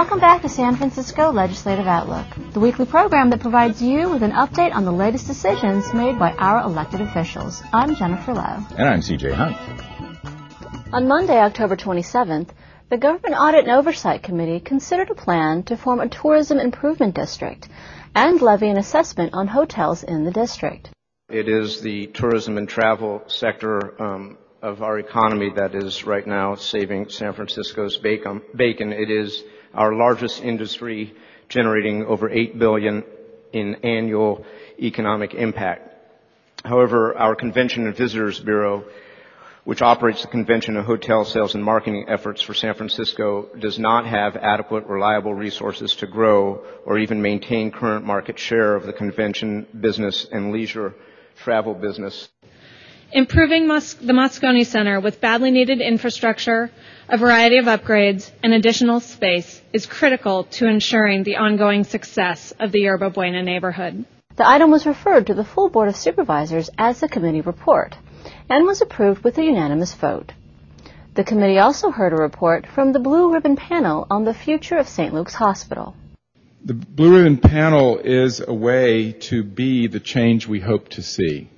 Welcome back to San Francisco Legislative Outlook, the weekly program that provides you with an update on the latest decisions made by our elected officials. I'm Jennifer Lowe. And I'm CJ Hunt. On Monday, October 27th, the Government Audit and Oversight Committee considered a plan to form a tourism improvement district and levy an assessment on hotels in the district. It is the tourism and travel sector um, of our economy that is right now saving San Francisco's bacon. It is our largest industry, generating over 8 billion in annual economic impact. However, our Convention and Visitors Bureau, which operates the convention and hotel sales and marketing efforts for San Francisco, does not have adequate, reliable resources to grow or even maintain current market share of the convention business and leisure travel business. Improving the Moscone Center with badly needed infrastructure, a variety of upgrades, and additional space is critical to ensuring the ongoing success of the Yerba Buena neighborhood. The item was referred to the full Board of Supervisors as the committee report and was approved with a unanimous vote. The committee also heard a report from the Blue Ribbon Panel on the future of St. Luke's Hospital. The Blue Ribbon Panel is a way to be the change we hope to see.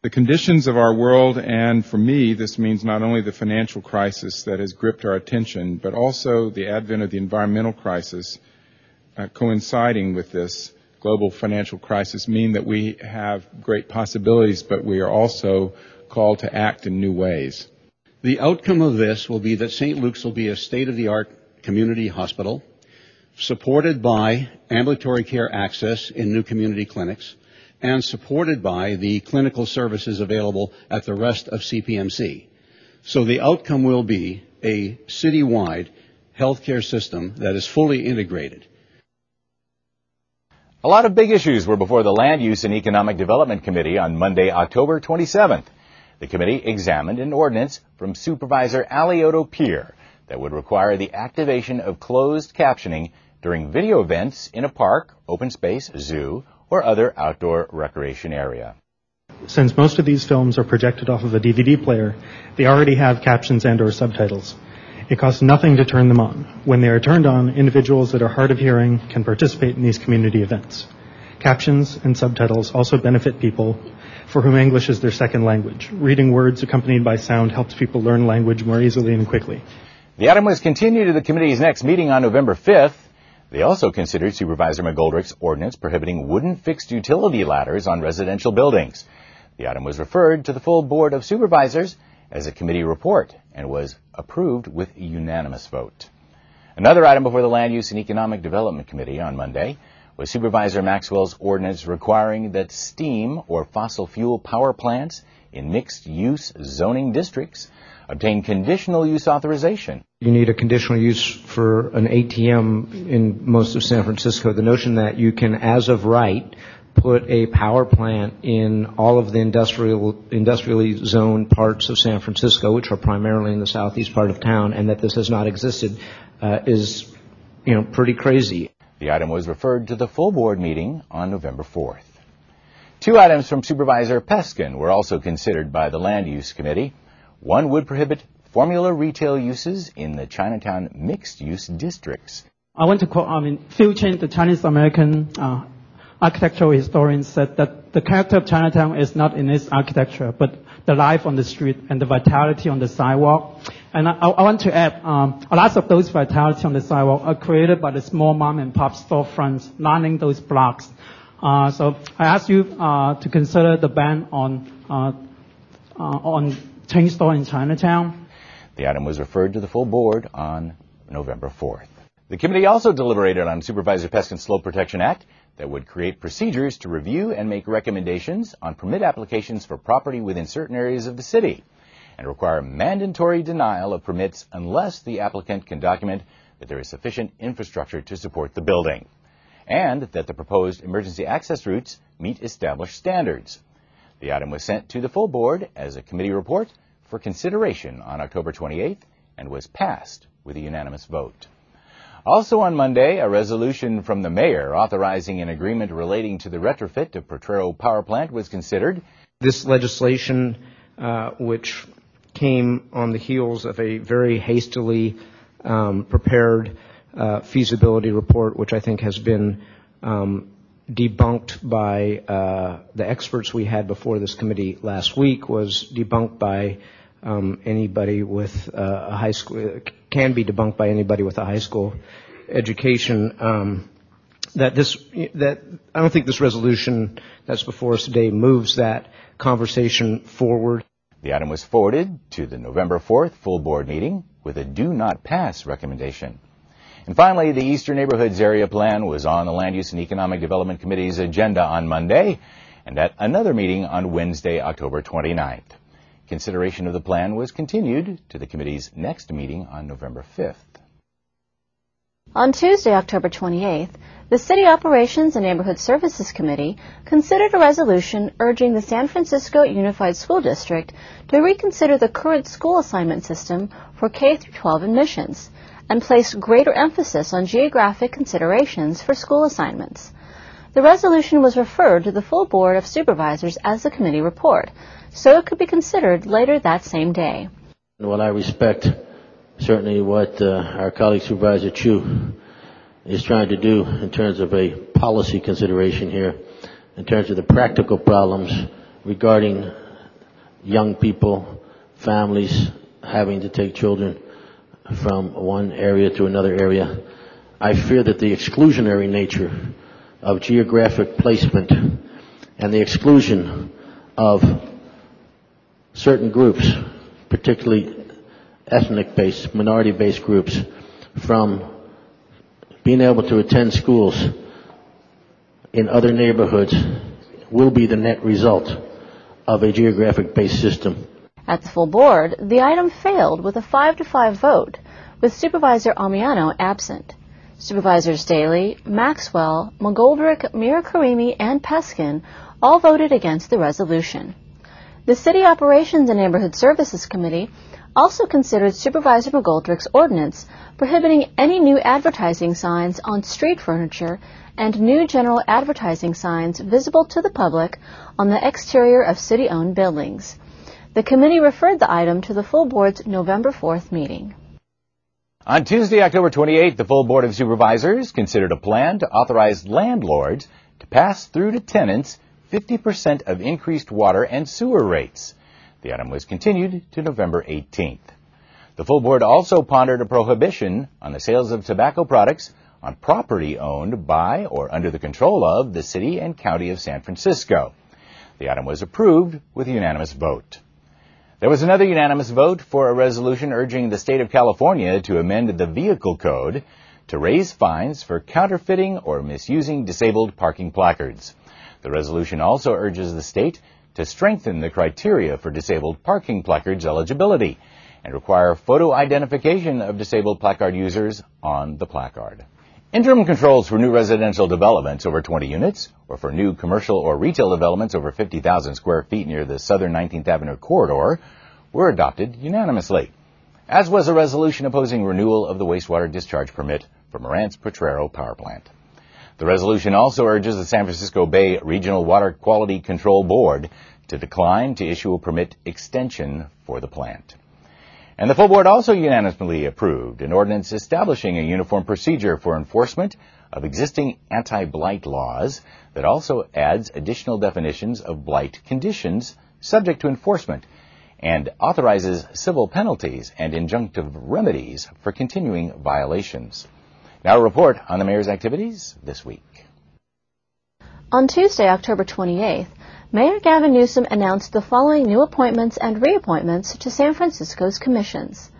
The conditions of our world, and for me, this means not only the financial crisis that has gripped our attention, but also the advent of the environmental crisis uh, coinciding with this global financial crisis, mean that we have great possibilities, but we are also called to act in new ways. The outcome of this will be that St. Luke's will be a state of the art community hospital, supported by ambulatory care access in new community clinics and supported by the clinical services available at the rest of CPMC. So the outcome will be a citywide healthcare system that is fully integrated. A lot of big issues were before the Land Use and Economic Development Committee on Monday, October 27th. The committee examined an ordinance from Supervisor Alioto Pier that would require the activation of closed captioning during video events in a park, open space, zoo, or other outdoor recreation area. Since most of these films are projected off of a DVD player, they already have captions and or subtitles. It costs nothing to turn them on. When they are turned on, individuals that are hard of hearing can participate in these community events. Captions and subtitles also benefit people for whom English is their second language. Reading words accompanied by sound helps people learn language more easily and quickly. The item was continued to the committee's next meeting on November 5th. They also considered Supervisor McGoldrick's ordinance prohibiting wooden fixed utility ladders on residential buildings. The item was referred to the full Board of Supervisors as a committee report and was approved with a unanimous vote. Another item before the Land Use and Economic Development Committee on Monday was Supervisor Maxwell's ordinance requiring that steam or fossil fuel power plants in mixed use zoning districts obtain conditional use authorization. You need a conditional use for an ATM in most of San Francisco. The notion that you can, as of right, put a power plant in all of the industrial, industrially zoned parts of San Francisco, which are primarily in the southeast part of town, and that this has not existed, uh, is, you know, pretty crazy. The item was referred to the full board meeting on November 4th. Two items from Supervisor Peskin were also considered by the Land Use Committee. One would prohibit formula retail uses in the Chinatown mixed-use districts. I want to quote, I mean, Phil Chen, the Chinese American uh, architectural historian, said that the character of Chinatown is not in its architecture, but the life on the street and the vitality on the sidewalk. And I, I want to add, um, a lot of those vitality on the sidewalk are created by the small mom and pop storefronts lining those blocks. Uh, so I ask you uh, to consider the ban on uh, uh, on chain store in Chinatown. The item was referred to the full board on November 4th. The committee also deliberated on Supervisor Peskin's Slope Protection Act that would create procedures to review and make recommendations on permit applications for property within certain areas of the city and require mandatory denial of permits unless the applicant can document that there is sufficient infrastructure to support the building and that the proposed emergency access routes meet established standards. The item was sent to the full board as a committee report for consideration on October 28th and was passed with a unanimous vote. Also on Monday, a resolution from the mayor authorizing an agreement relating to the retrofit of Potrero Power Plant was considered. This legislation, uh, which came on the heels of a very hastily um, prepared feasibility report, which I think has been um, debunked by uh, the experts we had before this committee last week, was debunked by um, anybody with uh, a high school, can be debunked by anybody with a high school education. Um, that this, that I don't think this resolution that's before us today moves that conversation forward. The item was forwarded to the November 4th full board meeting with a do not pass recommendation. And finally, the Eastern Neighborhoods Area Plan was on the Land Use and Economic Development Committee's agenda on Monday and at another meeting on Wednesday, October 29th. Consideration of the plan was continued to the committee's next meeting on November 5th. On Tuesday, October 28th, the City Operations and Neighborhood Services Committee considered a resolution urging the San Francisco Unified School District to reconsider the current school assignment system for K-12 admissions and place greater emphasis on geographic considerations for school assignments. The resolution was referred to the full Board of Supervisors as a committee report, so it could be considered later that same day. Well, I respect certainly what uh, our colleague Supervisor Chu is trying to do in terms of a policy consideration here, in terms of the practical problems regarding young people, families having to take children from one area to another area. I fear that the exclusionary nature of geographic placement and the exclusion of certain groups, particularly ethnic-based, minority-based groups, from being able to attend schools in other neighborhoods will be the net result of a geographic-based system. At the full board, the item failed with a 5 to 5 vote, with Supervisor Ammiano absent. Supervisors Daly, Maxwell, McGoldrick, Mirkarimi, and Peskin all voted against the resolution. The City Operations and Neighborhood Services Committee also considered Supervisor McGoldrick's ordinance prohibiting any new advertising signs on street furniture and new general advertising signs visible to the public on the exterior of city-owned buildings. The committee referred the item to the full board's November 4th meeting. On Tuesday, October 28th, the full Board of Supervisors considered a plan to authorize landlords to pass through to tenants 50% of increased water and sewer rates. The item was continued to November 18th. The full board also pondered a prohibition on the sales of tobacco products on property owned by or under the control of the city and county of San Francisco. The item was approved with a unanimous vote. There was another unanimous vote for a resolution urging the state of California to amend the vehicle code to raise fines for counterfeiting or misusing disabled parking placards. The resolution also urges the state to strengthen the criteria for disabled parking placards eligibility and require photo identification of disabled placard users on the placard. Interim controls for new residential developments over 20 units or for new commercial or retail developments over 50,000 square feet near the southern 19th Avenue corridor were adopted unanimously, as was a resolution opposing renewal of the wastewater discharge permit for Mirant's Potrero Power Plant. The resolution also urges the San Francisco Bay Regional Water Quality Control Board to decline to issue a permit extension for the plant. And the full board also unanimously approved an ordinance establishing a uniform procedure for enforcement of existing anti-blight laws that also adds additional definitions of blight conditions subject to enforcement and authorizes civil penalties and injunctive remedies for continuing violations. Now a report on the mayor's activities this week. On Tuesday, October 28th, Mayor Gavin Newsom announced the following new appointments and reappointments to San Francisco's commissions.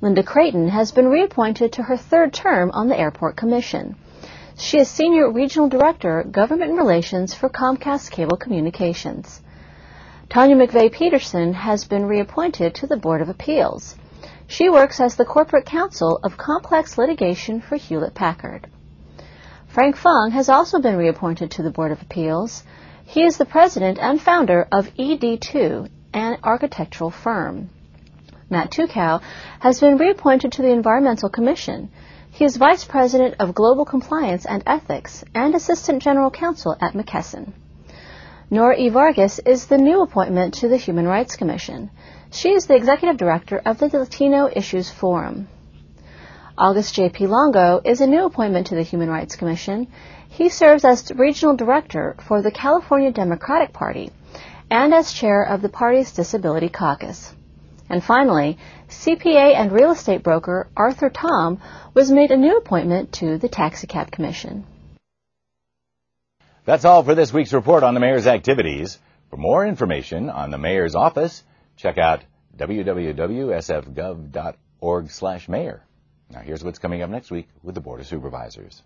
Linda Crayton has been reappointed to her third term on the Airport Commission. She is Senior Regional Director, Government Relations for Comcast Cable Communications. Tanya McVeigh Peterson has been reappointed to the Board of Appeals. She works as the Corporate Counsel of Complex Litigation for Hewlett Packard. Frank Fung has also been reappointed to the Board of Appeals. He is the president and founder of ED2, an architectural firm. Matt Tukow has been reappointed to the Environmental Commission. He is Vice President of Global Compliance and Ethics and Assistant General Counsel at McKesson. Nora E. Vargas is the new appointment to the Human Rights Commission. She is the Executive Director of the Latino Issues Forum. August J.P. Longo is a new appointment to the Human Rights Commission. He serves as regional director for the California Democratic Party and as chair of the party's Disability Caucus. And finally, CPA and real estate broker Arthur Tom was made a new appointment to the Taxicab Commission. That's all for this week's report on the mayor's activities. For more information on the mayor's office, check out www.sfgov.org/mayor. Now here's what's coming up next week with the Board of Supervisors.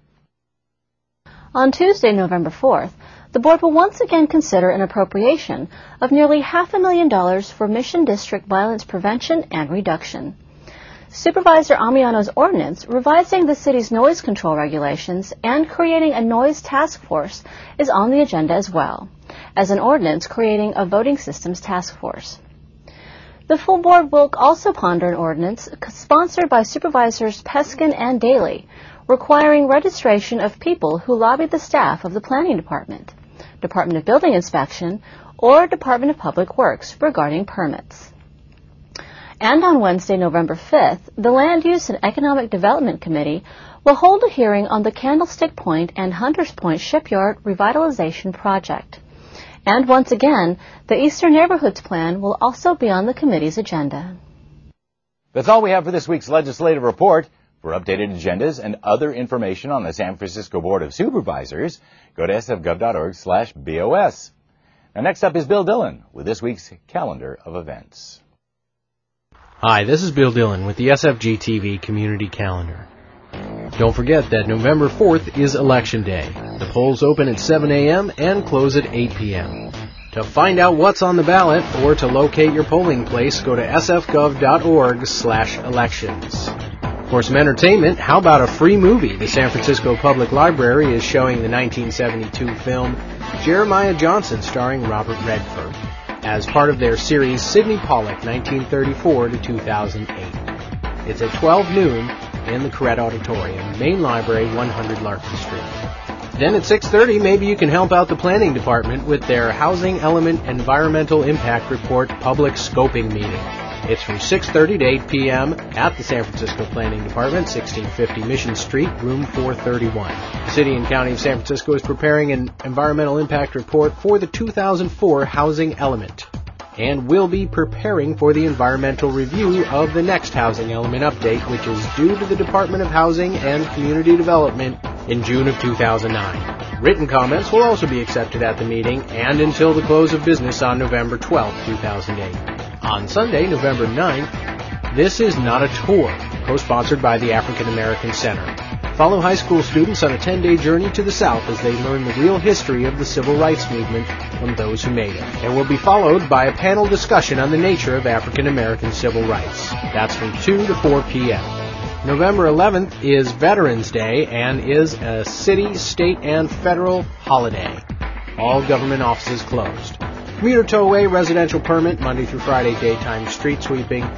On Tuesday, November 4th, the board will once again consider an appropriation of nearly half a million dollars for Mission District violence prevention and reduction. Supervisor Ammiano's ordinance revising the city's noise control regulations and creating a noise task force is on the agenda as well, as an ordinance creating a voting systems task force. The full board will also ponder an ordinance sponsored by Supervisors Peskin and Daly requiring registration of people who lobbied the staff of the Planning Department, Department of Building Inspection, or Department of Public Works regarding permits. And on Wednesday, November 5th, the Land Use and Economic Development Committee will hold a hearing on the Candlestick Point and Hunters Point Shipyard Revitalization Project. And once again, the Eastern Neighborhoods Plan will also be on the committee's agenda. That's all we have for this week's legislative report. For updated agendas and other information on the San Francisco Board of Supervisors, go to sfgov.org slash BOS. Now next up is Bill Dillon with this week's calendar of events. Hi, this is Bill Dillon with the SFG TV Community Calendar. Don't forget that November 4th is Election Day. The polls open at 7 a.m. and close at 8 p.m. To find out what's on the ballot or to locate your polling place, go to sfgov.org slash elections. For some entertainment, how about a free movie? The San Francisco Public Library is showing the 1972 film Jeremiah Johnson starring Robert Redford as part of their series Sydney Pollack 1934 to 2008. It's at 12 noon in the Koret Auditorium, Main Library, 100 Larkin Street. Then at 6:30, maybe you can help out the planning department with their Housing Element Environmental Impact Report public scoping meeting. It's from 6:30 to 8 p.m. at the San Francisco Planning Department, 1650 Mission Street, room 431. The City and County of San Francisco is preparing an environmental impact report for the 2004 Housing Element and will be preparing for the environmental review of the next Housing Element update, which is due to the Department of Housing and Community Development in June of 2009. Written comments will also be accepted at the meeting and until the close of business on November 12, 2008. On Sunday, November 9th, This is Not a Tour, co-sponsored by the African American Center. Follow high school students on a 10-day journey to the South as they learn the real history of the civil rights movement from those who made it. And will be followed by a panel discussion on the nature of African American civil rights. That's from 2 to 4 p.m. November 11th is Veterans Day and is a city, state, and federal holiday. All government offices closed. Commuter towaway residential permit Monday through Friday daytime street sweeping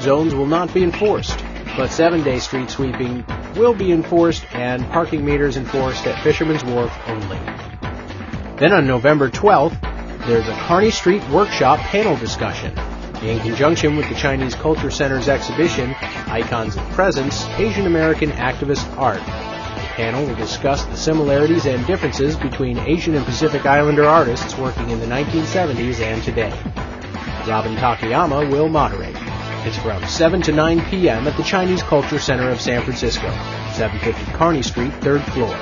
zones will not be enforced, but seven-day street sweeping will be enforced and parking meters enforced at Fisherman's Wharf only. Then on November 12th, there's a Kearny Street workshop panel discussion in conjunction with the Chinese Culture Center's exhibition, Icons of Presence, Asian American Activist Art. Panel will discuss the similarities and differences between Asian and Pacific Islander artists working in the 1970s and today. Robin Takayama will moderate. It's from 7 to 9 p.m. at the Chinese Culture Center of San Francisco, 750 Kearny Street, 3rd floor.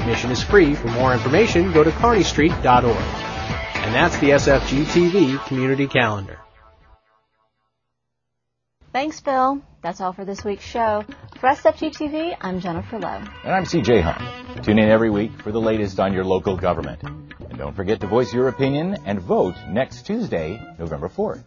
Admission is free. For more information, go to kearnystreet.org. And that's the SFG TV Community Calendar. Thanks, Bill. That's all for this week's show. For SFG TV, I'm Jennifer Lowe. And I'm CJ Hung. Tune in every week for the latest on your local government. And don't forget to voice your opinion and vote next Tuesday, November 4th.